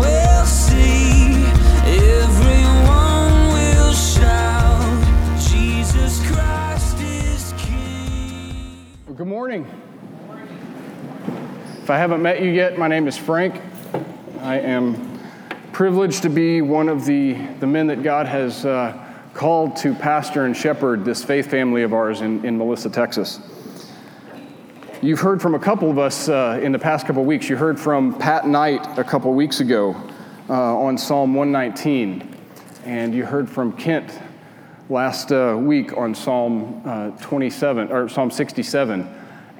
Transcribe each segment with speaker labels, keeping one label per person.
Speaker 1: Will see, everyone will shout, Jesus Christ is.
Speaker 2: Good morning. If I haven't met you yet, my name is Frank. I am privileged to be one of the, the men that God has uh, called to pastor and shepherd this faith family of ours in, in Melissa, Texas. You've heard from a couple of us uh, in the past couple of weeks. You heard from Pat Knight a couple of weeks ago uh, on Psalm 119, and you heard from Kent last uh, week on Psalm uh, 27 or Psalm 67.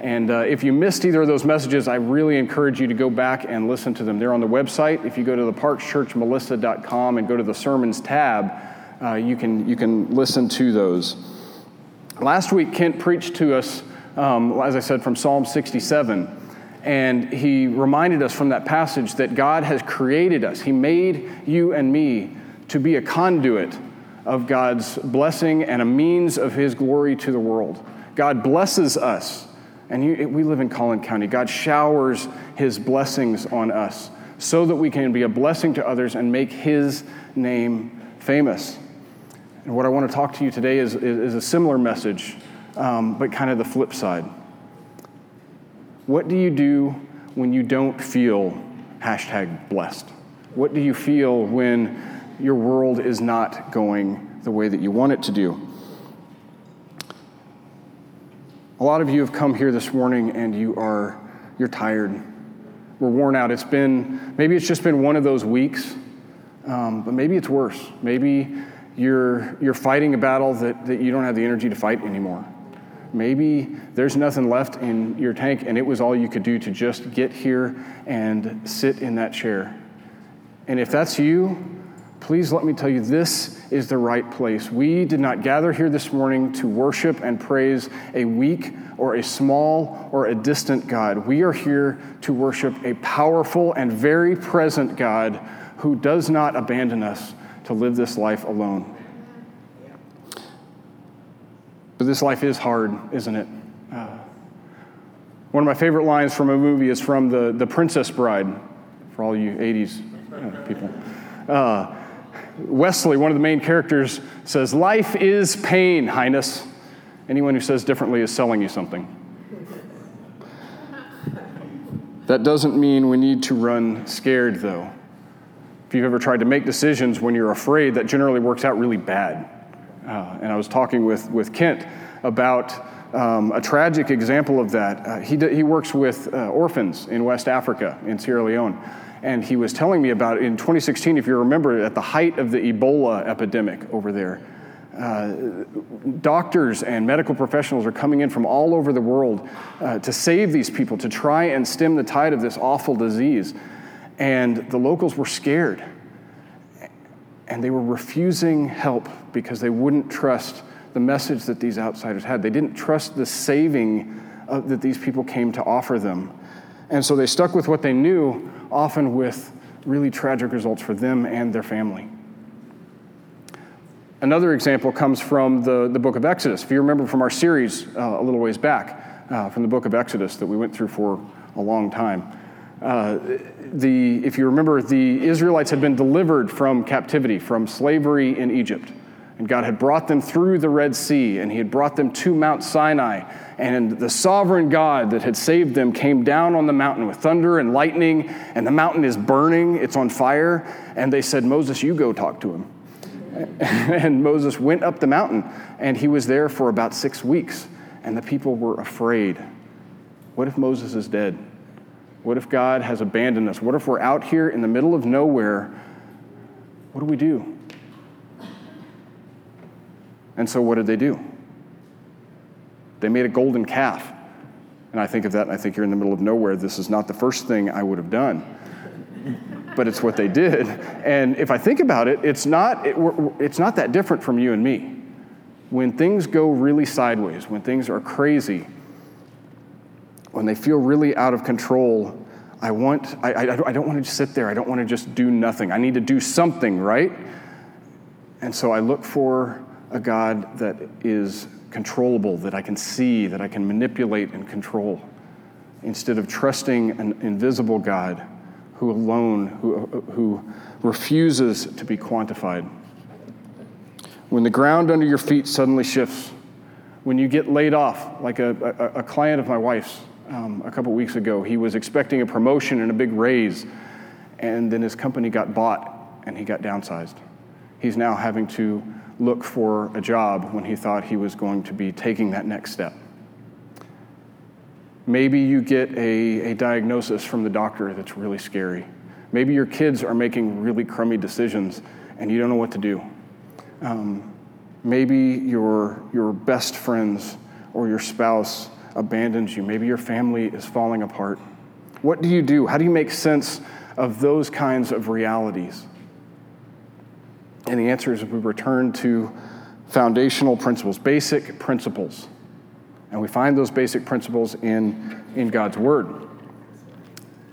Speaker 2: And uh, if you missed either of those messages, I really encourage you to go back and listen to them. They're on the website. If you go to the parkschurchmelissa.com and go to the sermons tab, uh, you, can, you can listen to those. Last week, Kent preached to us um, as I said, from Psalm 67. And he reminded us from that passage that God has created us. He made you and me to be a conduit of God's blessing and a means of His glory to the world. God blesses us. And you, we live in Collin County. God showers His blessings on us so that we can be a blessing to others and make His name famous. And what I want to talk to you today is, is, is a similar message um, but kind of the flip side. What do you do when you don't feel hashtag blessed? What do you feel when your world is not going the way that you want it to do? A lot of you have come here this morning and you are you're tired. We're worn out. It's been maybe it's just been one of those weeks, um, but maybe it's worse. Maybe you're you're fighting a battle that, that you don't have the energy to fight anymore. Maybe there's nothing left in your tank, and it was all you could do to just get here and sit in that chair. And if that's you, please let me tell you this is the right place. We did not gather here this morning to worship and praise a weak or a small or a distant God. We are here to worship a powerful and very present God who does not abandon us to live this life alone. But this life is hard, isn't it? Uh, one of my favorite lines from a movie is from The, the Princess Bride, for all you 80s uh, people. Uh, Westley, one of the main characters, says, Life is pain, Highness. Anyone who says differently is selling you something. That doesn't mean we need to run scared, though. If you've ever tried to make decisions when you're afraid, that generally works out really bad. Uh, and I was talking with, with Kent about um, a tragic example of that. Uh, he, d- he works with uh, orphans in West Africa, in Sierra Leone. And he was telling me about in 2016, if you remember, at the height of the Ebola epidemic over there, uh, doctors and medical professionals are coming in from all over the world uh, to save these people, to try and stem the tide of this awful disease. And the locals were scared and they were refusing help because they wouldn't trust the message that these outsiders had. They didn't trust the saving uh, that these people came to offer them. And so they stuck with what they knew, often with really tragic results for them and their family. Another example comes from the, the book of Exodus. If you remember from our series uh, a little ways back, uh, from the book of Exodus that we went through for a long time. Uh, the, if you remember, the Israelites had been delivered from captivity, from slavery in Egypt. And God had brought them through the Red Sea, and He had brought them to Mount Sinai. And the sovereign God that had saved them came down on the mountain with thunder and lightning, and the mountain is burning, it's on fire. And they said, Moses, you go talk to him. and Moses went up the mountain, and he was there for about six weeks. And the people were afraid. What if Moses is dead? What if God has abandoned us? What if we're out here in the middle of nowhere? What do we do? And so, what did they do? They made a golden calf. And I think of that and I think you're in the middle of nowhere. This is not the first thing I would have done. But it's what they did. And if I think about it, it's not, it, it's not that different from you and me. When things go really sideways, when things are crazy, when they feel really out of control, I want, I, I, I don't want to just sit there. I don't want to just do nothing. I need to do something, right? And so I look for a God that is controllable, that I can see, that I can manipulate and control, instead of trusting an invisible God who alone, who, who refuses to be quantified. When the ground under your feet suddenly shifts, when you get laid off, like a, a, a client of my wife's um, a couple weeks ago, he was expecting a promotion and a big raise, and then his company got bought and he got downsized. He's now having to look for a job when he thought he was going to be taking that next step. Maybe you get a, a diagnosis from the doctor that's really scary. Maybe your kids are making really crummy decisions and you don't know what to do. Um, maybe your, your best friends or your spouse abandons you. Maybe your family is falling apart. What do you do? How do you make sense of those kinds of realities? And the answer is we return to foundational principles, basic principles. And we find those basic principles in, in God's Word.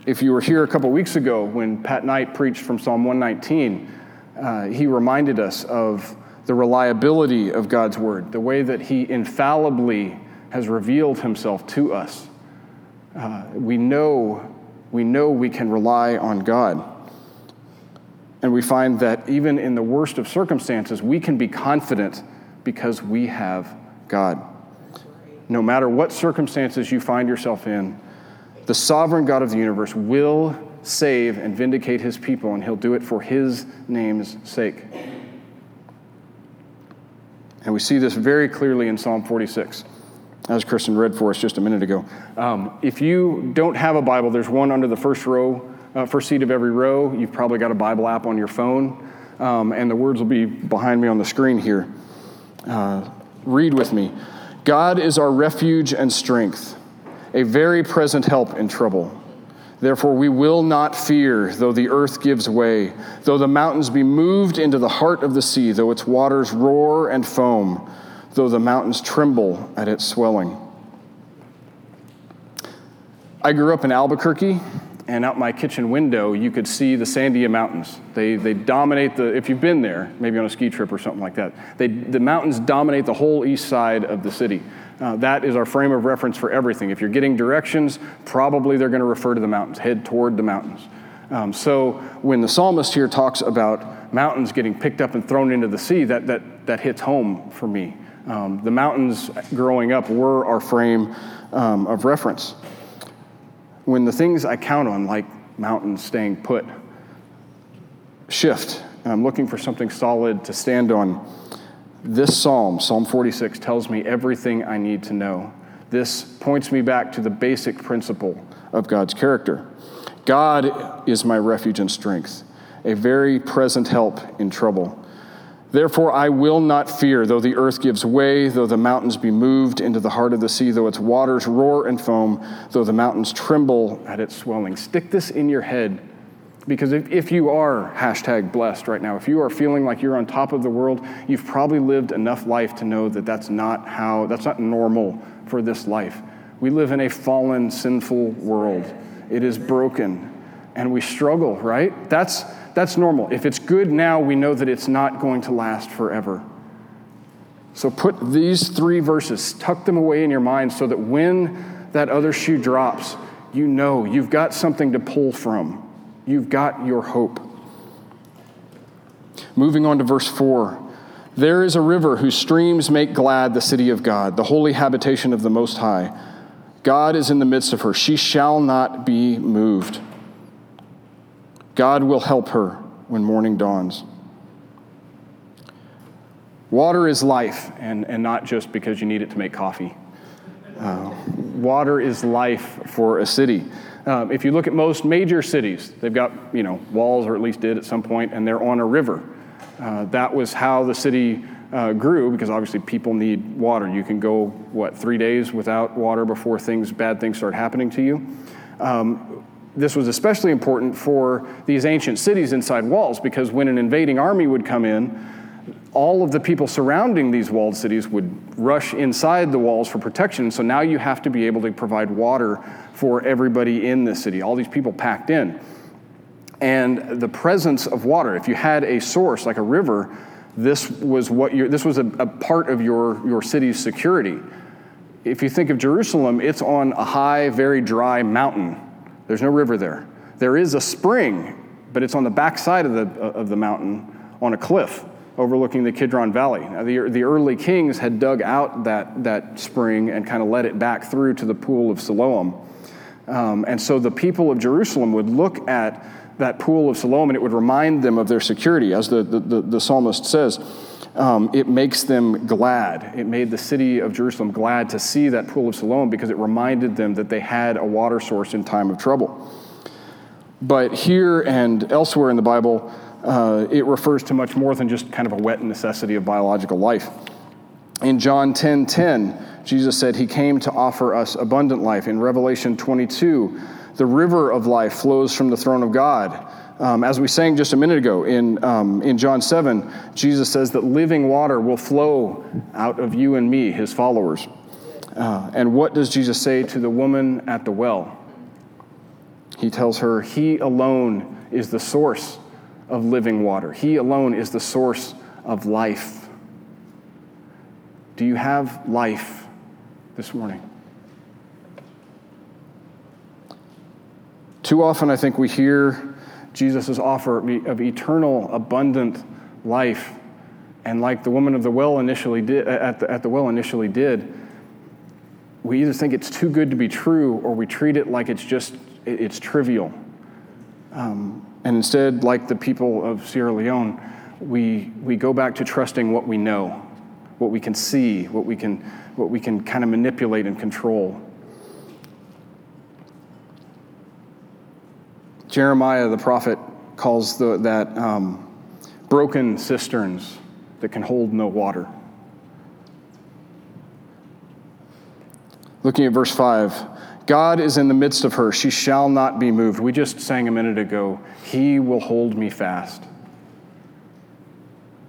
Speaker 2: If you were here a couple weeks ago when Pat Knight preached from Psalm 119, uh, he reminded us of the reliability of God's Word, the way that He infallibly has revealed Himself to us. Uh, we, know, we know we can rely on God. And we find that even in the worst of circumstances, we can be confident because we have God. No matter what circumstances you find yourself in, the sovereign God of the universe will save and vindicate his people, and he'll do it for his name's sake. And we see this very clearly in Psalm 46, as Kristen read for us just a minute ago. Um, if you don't have a Bible, there's one under the first row, uh, first seat of every row. You've probably got a Bible app on your phone, um, and the words will be behind me on the screen here. Uh, read with me. God is our refuge and strength, a very present help in trouble. Therefore, we will not fear, though the earth gives way, though the mountains be moved into the heart of the sea, though its waters roar and foam, though the mountains tremble at its swelling. I grew up in Albuquerque, and out my kitchen window, you could see the Sandia Mountains. They, they dominate the, if you've been there, maybe on a ski trip or something like that, they, the mountains dominate the whole east side of the city. Uh, that is our frame of reference for everything. If you're getting directions, probably they're going to refer to the mountains, head toward the mountains. Um, so when the psalmist here talks about mountains getting picked up and thrown into the sea, that, that, that hits home for me. Um, the mountains growing up were our frame um, of reference. When the things I count on, like mountains staying put, shift, and I'm looking for something solid to stand on, this psalm, Psalm 46, tells me everything I need to know. This points me back to the basic principle of God's character. God is my refuge and strength, a very present help in trouble. Therefore, I will not fear, though the earth gives way, though the mountains be moved into the heart of the sea, though its waters roar and foam, though the mountains tremble at its swelling. Stick this in your head because if, if you are hashtag blessed right now, if you are feeling like you're on top of the world, you've probably lived enough life to know that that's not how, that's not normal for this life. We live in a fallen, sinful world. It is broken and we struggle, right? That's, that's normal. If it's good now, we know that it's not going to last forever. So put these three verses, tuck them away in your mind so that when that other shoe drops, you know you've got something to pull from. You've got your hope. Moving on to verse 4. There is a river whose streams make glad the city of God, the holy habitation of the Most High. God is in the midst of her. She shall not be moved. God will help her when morning dawns. Water is life, and, and not just because you need it to make coffee. Uh, water is life for a city. Um, if you look at most major cities, they've got you know walls, or at least did at some point, and they're on a river. Uh, that was how the city uh, grew, because obviously people need water. You can go what three days without water before things bad things start happening to you. Um, this was especially important for these ancient cities inside walls, because when an invading army would come in, all of the people surrounding these walled cities would rush inside the walls for protection. So now you have to be able to provide water for everybody in the city, all these people packed in. And the presence of water, if you had a source like a river, this was what your, this was a, a part of your, your city's security. If you think of Jerusalem, it's on a high, very dry mountain. There's no river there. There is a spring, but it's on the backside of the, of the mountain on a cliff overlooking the Kidron Valley. Now, the, the early kings had dug out that, that spring and kind of led it back through to the pool of Siloam. Um, and so the people of Jerusalem would look at that pool of Siloam and it would remind them of their security. As the, the, the, the psalmist says, um, it makes them glad. It made the city of Jerusalem glad to see that pool of Siloam because it reminded them that they had a water source in time of trouble. But here and elsewhere in the Bible, uh, it refers to much more than just kind of a wet necessity of biological life. In John 10 10, Jesus said he came to offer us abundant life. In Revelation 22, the river of life flows from the throne of God. Um, as we sang just a minute ago in, um, in John 7, Jesus says that living water will flow out of you and me, his followers. Uh, and what does Jesus say to the woman at the well? He tells her, He alone is the source of living water. He alone is the source of life. Do you have life this morning? Too often, I think we hear Jesus' offer of eternal, abundant life. And like the woman of the well initially did, at the, at the well initially did, we either think it's too good to be true or we treat it like it's just, it's trivial. Um, and instead, like the people of Sierra Leone, we, we go back to trusting what we know, what we can see, what we can, what we can kind of manipulate and control. Jeremiah the prophet calls the, that um, broken cisterns that can hold no water. Looking at verse 5 God is in the midst of her. She shall not be moved. We just sang a minute ago, He will hold me fast.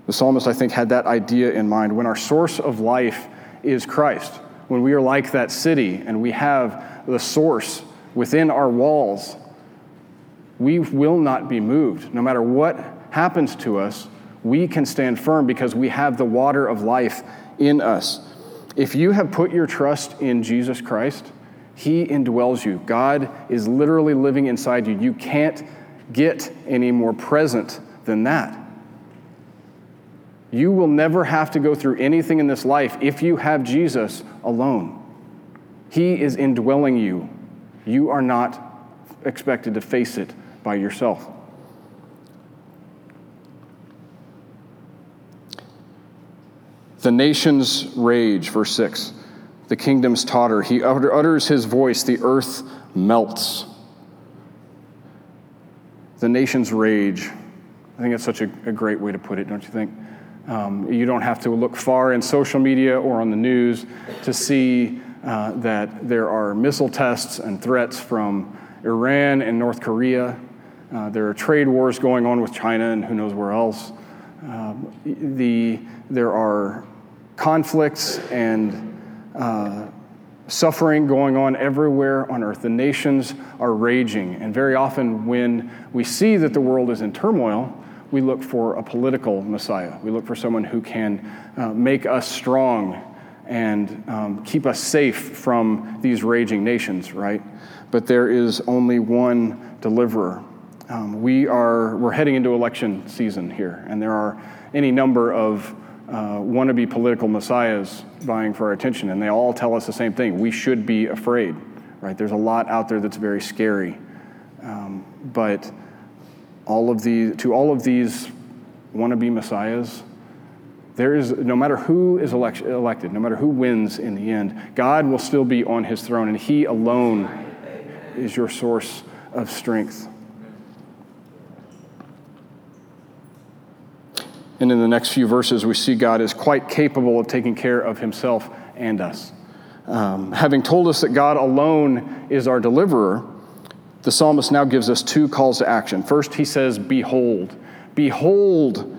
Speaker 2: The psalmist, I think, had that idea in mind. When our source of life is Christ, when we are like that city and we have the source within our walls, we will not be moved. No matter what happens to us, we can stand firm because we have the water of life in us. If you have put your trust in Jesus Christ, he indwells you. God is literally living inside you. You can't get any more present than that. You will never have to go through anything in this life if you have Jesus alone. He is indwelling you. You are not expected to face it by yourself. The nations rage, verse 6. The kingdoms totter. He utters his voice, the earth melts. The nations rage. I think that's such a, a great way to put it, don't you think? Um, you don't have to look far in social media or on the news to see uh, that there are missile tests and threats from Iran and North Korea. Uh, there are trade wars going on with China and who knows where else. Um, the, there are conflicts and uh, suffering going on everywhere on earth. The nations are raging. And very often, when we see that the world is in turmoil, we look for a political Messiah. We look for someone who can uh, make us strong and um, keep us safe from these raging nations, right? But there is only one deliverer. Um, we are, we're heading into election season here, and there are any number of uh, wannabe political messiahs vying for our attention, and they all tell us the same thing. We should be afraid, right? There's a lot out there that's very scary. Um, but all of the, to all of these wannabe messiahs, there is, no matter who is elect, elected, no matter who wins in the end, God will still be on his throne, and he alone is your source of strength. And in the next few verses, we see God is quite capable of taking care of himself and us. Um, having told us that God alone is our deliverer, the psalmist now gives us two calls to action. First, he says, Behold, behold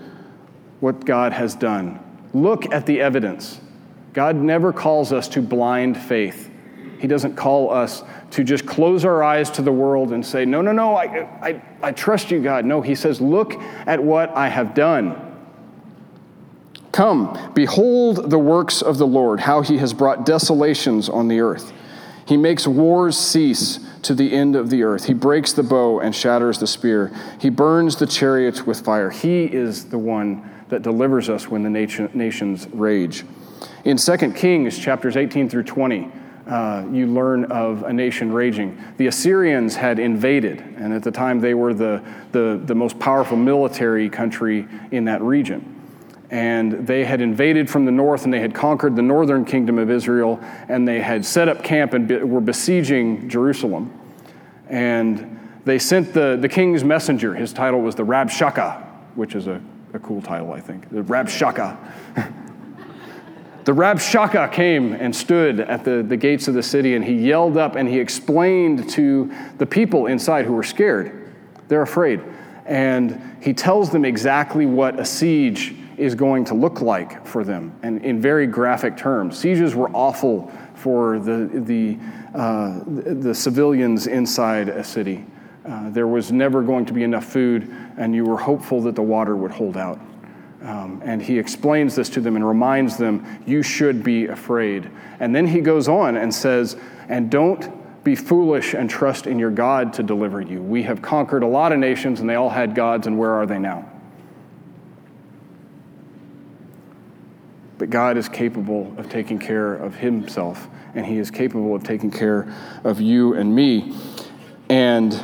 Speaker 2: what God has done. Look at the evidence. God never calls us to blind faith. He doesn't call us to just close our eyes to the world and say, No, no, no, I, I, I trust you, God. No, He says, Look at what I have done. Come, behold the works of the Lord, how he has brought desolations on the earth. He makes wars cease to the end of the earth. He breaks the bow and shatters the spear. He burns the chariots with fire. He is the one that delivers us when the nation, nations rage. In 2 Kings chapters 18 through 20, uh, you learn of a nation raging. The Assyrians had invaded, and at the time they were the, the, the most powerful military country in that region and they had invaded from the north and they had conquered the northern kingdom of Israel and they had set up camp and be, were besieging Jerusalem. And they sent the, the king's messenger. His title was the Rabshakeh, which is a, a cool title, I think. The Rabshakeh. the Rabshakeh came and stood at the, the gates of the city and he yelled up and he explained to the people inside who were scared. They're afraid. And he tells them exactly what a siege is going to look like for them, and in very graphic terms. Sieges were awful for the, the, uh, the civilians inside a city. Uh, there was never going to be enough food, and you were hopeful that the water would hold out. Um, and he explains this to them and reminds them, You should be afraid. And then he goes on and says, And don't be foolish and trust in your God to deliver you. We have conquered a lot of nations, and they all had gods, and where are they now? But God is capable of taking care of Himself, and He is capable of taking care of you and me. And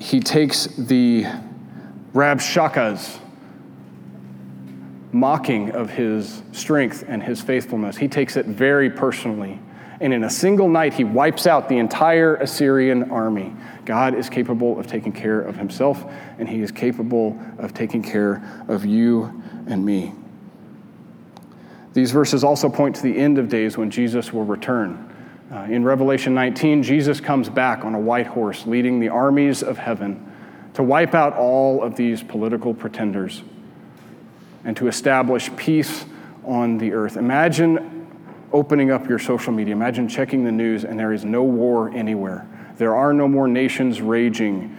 Speaker 2: He takes the Rabshakeh's mocking of His strength and His faithfulness, He takes it very personally. And in a single night, He wipes out the entire Assyrian army. God is capable of taking care of Himself, and He is capable of taking care of you and me. These verses also point to the end of days when Jesus will return. Uh, in Revelation 19, Jesus comes back on a white horse leading the armies of heaven to wipe out all of these political pretenders and to establish peace on the earth. Imagine opening up your social media, imagine checking the news, and there is no war anywhere. There are no more nations raging.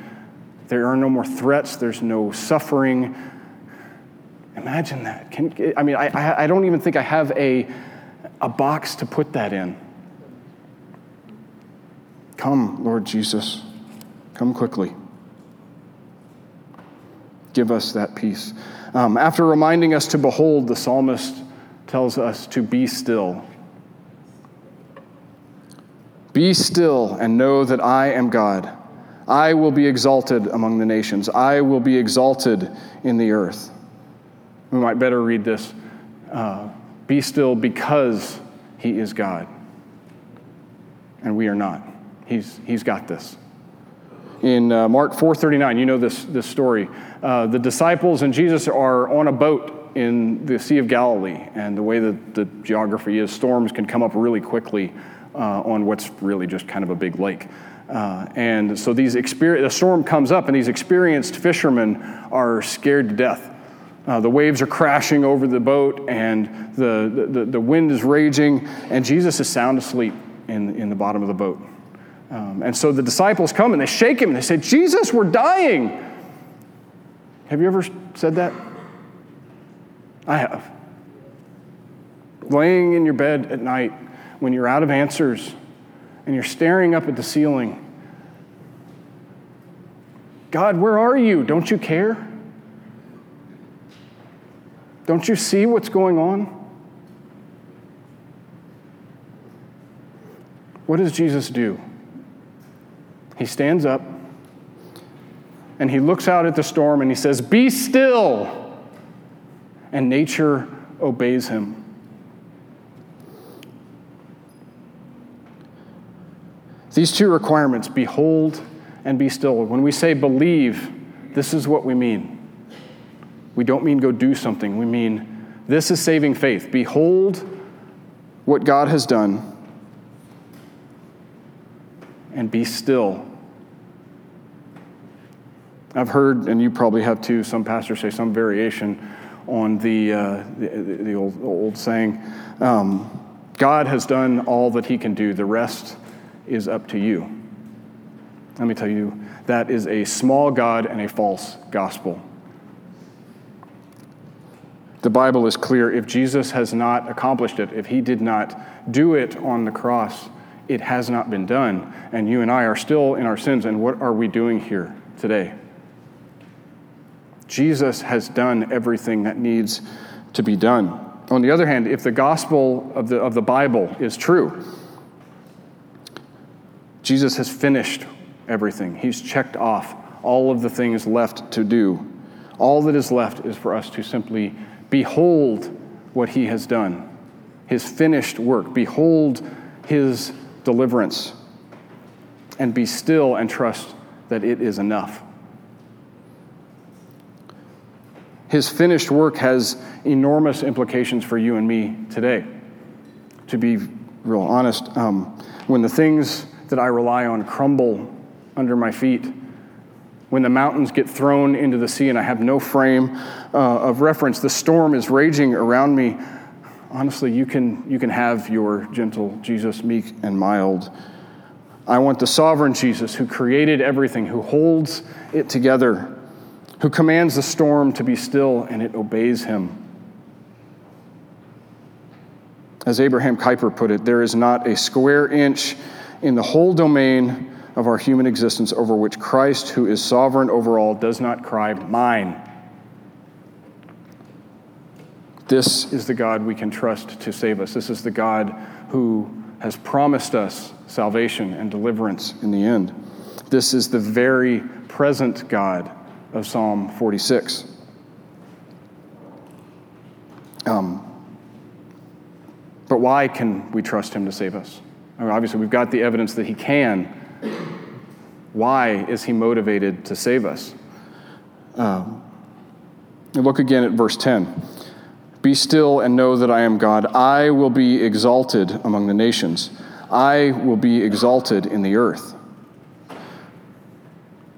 Speaker 2: There are no more threats. There's no suffering. Imagine that. Can, I mean, I, I don't even think I have a, a box to put that in. Come, Lord Jesus. Come quickly. Give us that peace. Um, after reminding us to behold, the psalmist tells us to be still. Be still and know that I am God. I will be exalted among the nations, I will be exalted in the earth. We might better read this uh, Be still because he is God. And we are not. He's, he's got this. In uh, Mark 4:39, you know this, this story. Uh, the disciples and Jesus are on a boat in the Sea of Galilee, and the way that the geography is, storms can come up really quickly uh, on what's really just kind of a big lake. Uh, and so these experience, the storm comes up, and these experienced fishermen are scared to death. Uh, the waves are crashing over the boat, and the, the, the wind is raging, and Jesus is sound asleep in, in the bottom of the boat. Um, and so the disciples come and they shake him and they say, Jesus, we're dying. Have you ever said that? I have. Laying in your bed at night when you're out of answers and you're staring up at the ceiling. God, where are you? Don't you care? Don't you see what's going on? What does Jesus do? He stands up and he looks out at the storm and he says, Be still. And nature obeys him. These two requirements, behold and be still. When we say believe, this is what we mean. We don't mean go do something. We mean this is saving faith. Behold what God has done and be still. I've heard, and you probably have too, some pastors say some variation on the, uh, the, the, old, old saying um, God has done all that he can do, the rest is up to you. Let me tell you, that is a small God and a false gospel. The Bible is clear. If Jesus has not accomplished it, if he did not do it on the cross, it has not been done. And you and I are still in our sins. And what are we doing here today? Jesus has done everything that needs to be done. On the other hand, if the gospel of the, of the Bible is true, Jesus has finished everything. He's checked off all of the things left to do. All that is left is for us to simply behold what he has done, his finished work. Behold his deliverance, and be still and trust that it is enough. His finished work has enormous implications for you and me today. To be real honest, um, when the things that I rely on crumble under my feet, when the mountains get thrown into the sea and I have no frame uh, of reference, the storm is raging around me. Honestly, you can, you can have your gentle Jesus, meek and mild. I want the sovereign Jesus who created everything, who holds it together who commands the storm to be still and it obeys him. As Abraham Kuyper put it, there is not a square inch in the whole domain of our human existence over which Christ, who is sovereign over all, does not cry, Mine. This is the God we can trust to save us. This is the God who has promised us salvation and deliverance in the end. This is the very present God of Psalm 46. Um, but why can we trust him to save us? I mean, obviously, we've got the evidence that he can. Why is he motivated to save us? Um, look again at verse 10. Be still and know that I am God. I will be exalted among the nations, I will be exalted in the earth.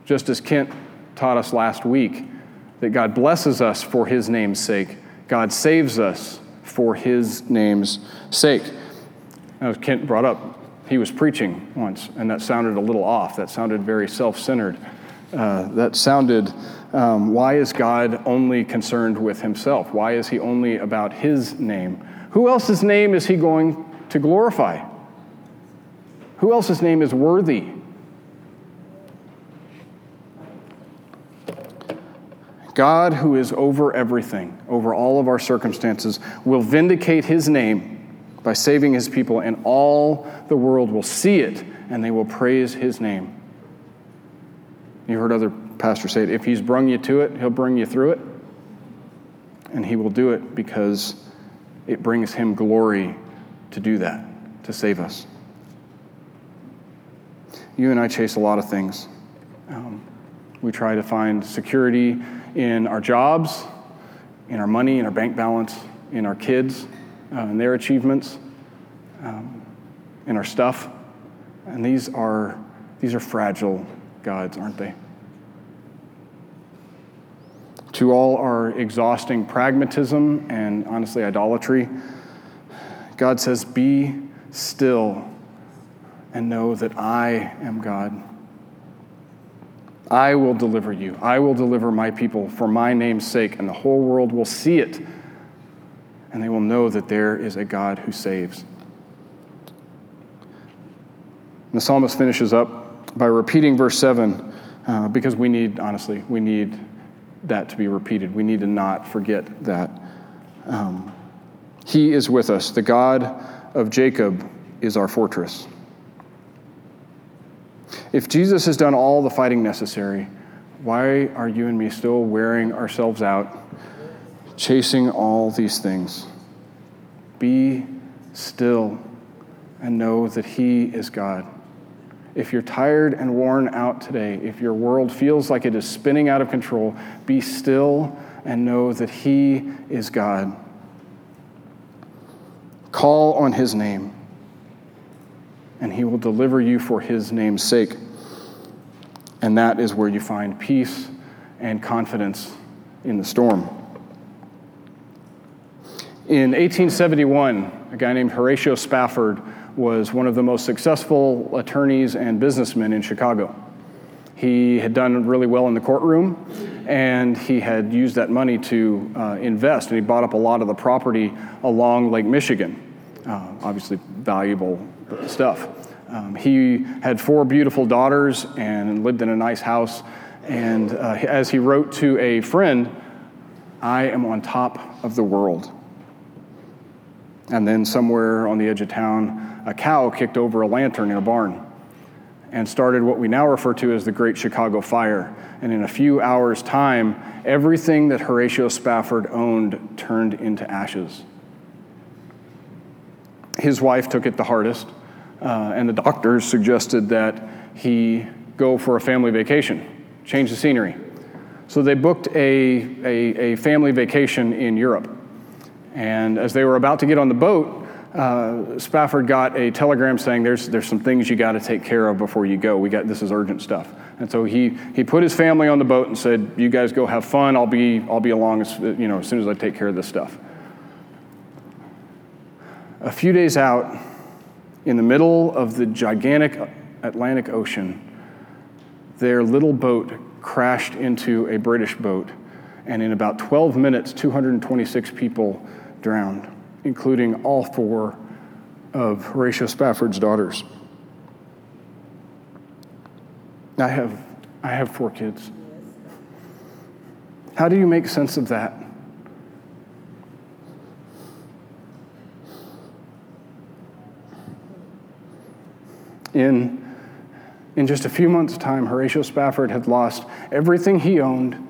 Speaker 2: Just as Kent taught us last week that God blesses us for his name's sake, God saves us for his name's sake. As Kent brought up, he was preaching once, and that sounded a little off. That sounded very self centered. Uh, that sounded, um, why is God only concerned with himself? Why is he only about his name? Who else's name is he going to glorify? Who else's name is worthy God, who is over everything, over all of our circumstances, will vindicate his name by saving his people, and all the world will see it and they will praise his name. You heard other pastors say it if he's brung you to it, he'll bring you through it. And he will do it because it brings him glory to do that, to save us. You and I chase a lot of things. Um, we try to find security in our jobs, in our money, in our bank balance, in our kids uh, and their achievements, um, in our stuff. And these are, these are fragile gods, aren't they? To all our exhausting pragmatism and honestly idolatry, God says, Be still and know that I am God. I will deliver you. I will deliver my people for my name's sake, and the whole world will see it, and they will know that there is a God who saves. And the psalmist finishes up by repeating verse 7 uh, because we need, honestly, we need that to be repeated. We need to not forget that. Um, he is with us. The God of Jacob is our fortress. If Jesus has done all the fighting necessary, why are you and me still wearing ourselves out, chasing all these things? Be still and know that He is God. If you're tired and worn out today, if your world feels like it is spinning out of control, be still and know that He is God. Call on His name and he will deliver you for his name's sake. And that is where you find peace and confidence in the storm. In 1871, a guy named Horatio Spafford was one of the most successful attorneys and businessmen in Chicago. He had done really well in the courtroom, and he had used that money to uh, invest, and he bought up a lot of the property along Lake Michigan. Uh, obviously, valuable stuff. Um, he had four beautiful daughters and lived in a nice house. And uh, as he wrote to a friend, I am on top of the world. And then somewhere on the edge of town, a cow kicked over a lantern in a barn and started what we now refer to as the Great Chicago Fire. And in a few hours' time, everything that Horatio Spafford owned turned into ashes. His wife took it the hardest, uh, and the doctors suggested that he go for a family vacation, change the scenery. So they booked a, a, a family vacation in Europe. And as they were about to get on the boat, uh, Spafford got a telegram saying, "There's there's some things you got to take care of before you go. We got this is urgent stuff." And so he he put his family on the boat and said, "You guys go have fun. I'll be I'll be along as you know as soon as I take care of this stuff." A few days out, in the middle of the gigantic Atlantic Ocean, their little boat crashed into a British boat, and in about 12 minutes, 226 people drowned including all four of Horatio Spafford's daughters. I have, I have four kids. How do you make sense of that? In, in just a few months' time, Horatio Spafford had lost everything he owned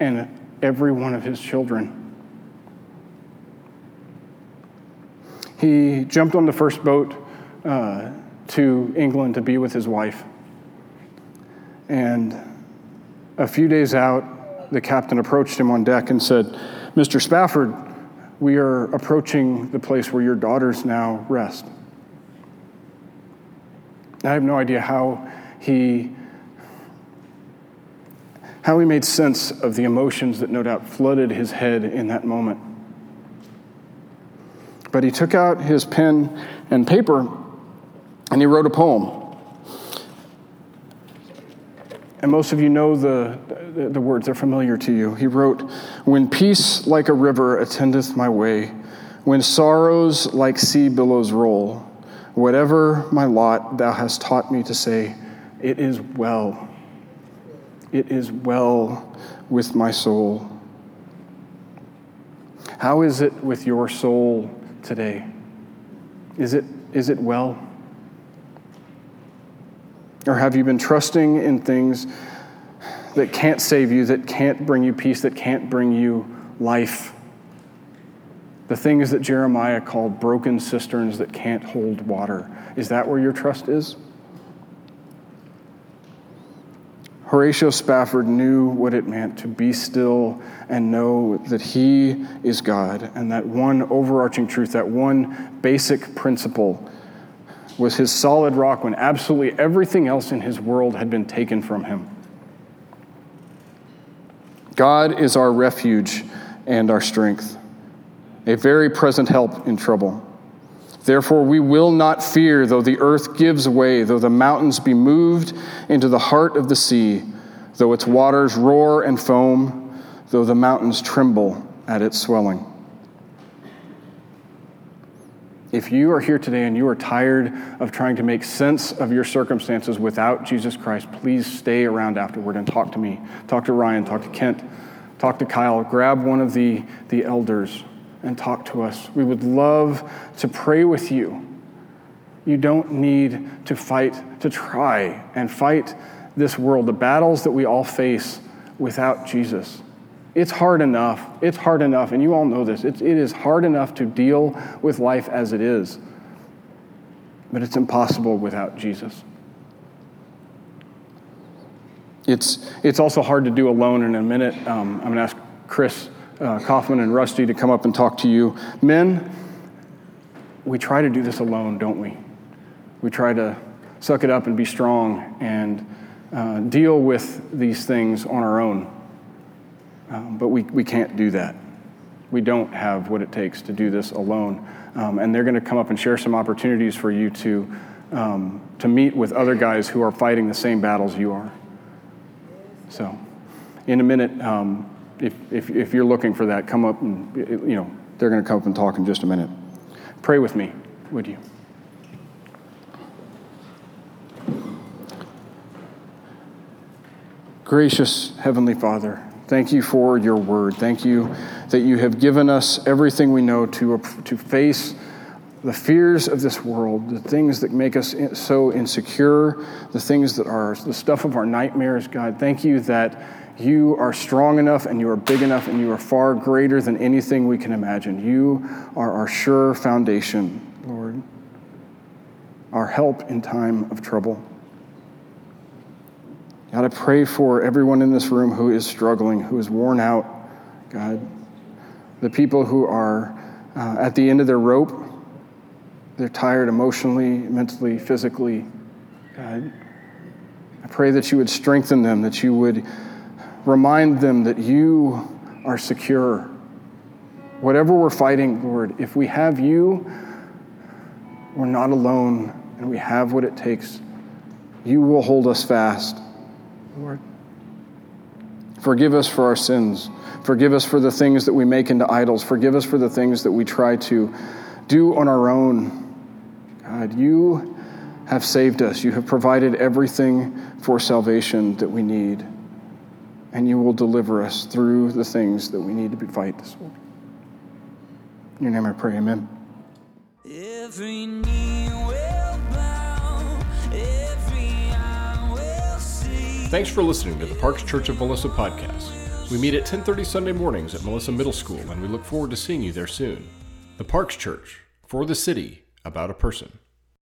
Speaker 2: and every one of his children. He jumped on the first boat uh, to England to be with his wife. And a few days out, the captain approached him on deck and said, Mr. Spafford, we are approaching the place where your daughters now rest. I have no idea how he how he made sense of the emotions that no doubt flooded his head in that moment. But he took out his pen and paper and he wrote a poem. And most of you know the, the, the, words, they're familiar to you. He wrote, When peace like a river attendeth my way, when sorrows like sea billows roll, whatever my lot, thou hast taught me to say, It is well. It is well with my soul. How is it with your soul today? Is it, is it well? Or have you been trusting in things that can't save you, that can't bring you peace, that can't bring you life? The things that Jeremiah called broken cisterns that can't hold water. Is that where your trust is? Horatio Spafford knew what it meant to be still and know that He is God, and that one overarching truth, that one basic principle, was his solid rock when absolutely everything else in his world had been taken from him. God is our refuge and our strength, a very present help in trouble. Therefore, we will not fear, though the earth gives way, though the mountains be moved into the heart of the sea, though its waters roar and foam, though the mountains tremble at its swelling. If you are here today and you are tired of trying to make sense of your circumstances without Jesus Christ, please stay around afterward and talk to me. Talk to Ryan, talk to Kent, talk to Kyle. Grab one of the, the elders and talk to us. We would love to pray with you. You don't need to fight, to try and fight this world, the battles that we all face without Jesus. It's hard enough. It's hard enough, and you all know this. It's, it is hard enough to deal with life as it is, but it's impossible without Jesus. It's, it's also hard to do alone. In a minute, um, I'm going to ask Chris uh, Kaufman and Rusty to come up and talk to you. Men, we try to do this alone, don't we? We try to suck it up and be strong and uh, deal with these things on our own. Um, but we, we can't do that. We don't have what it takes to do this alone. Um, and they're going to come up and share some opportunities for you to, um, to meet with other guys who are fighting the same battles you are. So. in a minute, um, if, if, if you're looking for that, come up and, you know, they're going to come up and talk in just a minute. Pray with me, would you? Gracious Heavenly Father, thank you for your word. Thank you that you have given us everything we know to, to face the fears of this world, the things that make us so insecure, the things that are the stuff of our nightmares. God, thank you that you are strong enough and you are big enough and you are far greater than anything we can imagine. You are our sure foundation, Lord, our help in time of trouble. God, I pray for everyone in this room who is struggling, who is worn out, God. The people who are uh, at the end of their rope, they're tired emotionally, mentally, physically. God, I pray that you would strengthen them, that you would remind them that you are secure. Whatever we're fighting, Lord, if we have you, we're not alone and we have what it takes. You will hold us fast, Lord. Forgive us for our sins. Forgive us for the things that we make into idols. Forgive us for the things that we try to do on our own. God, you have saved us. You have provided everything for salvation that we need and you will deliver us through the things that we need to fight this world. In your name I pray, amen.
Speaker 1: Every knee will bow, every eye will see.
Speaker 3: Thanks for listening to the Parks Church of Melissa podcast. We meet at 10:30 Sunday mornings at Melissa Middle School and we look forward to seeing you there soon. The Parks Church, for the city, about a person.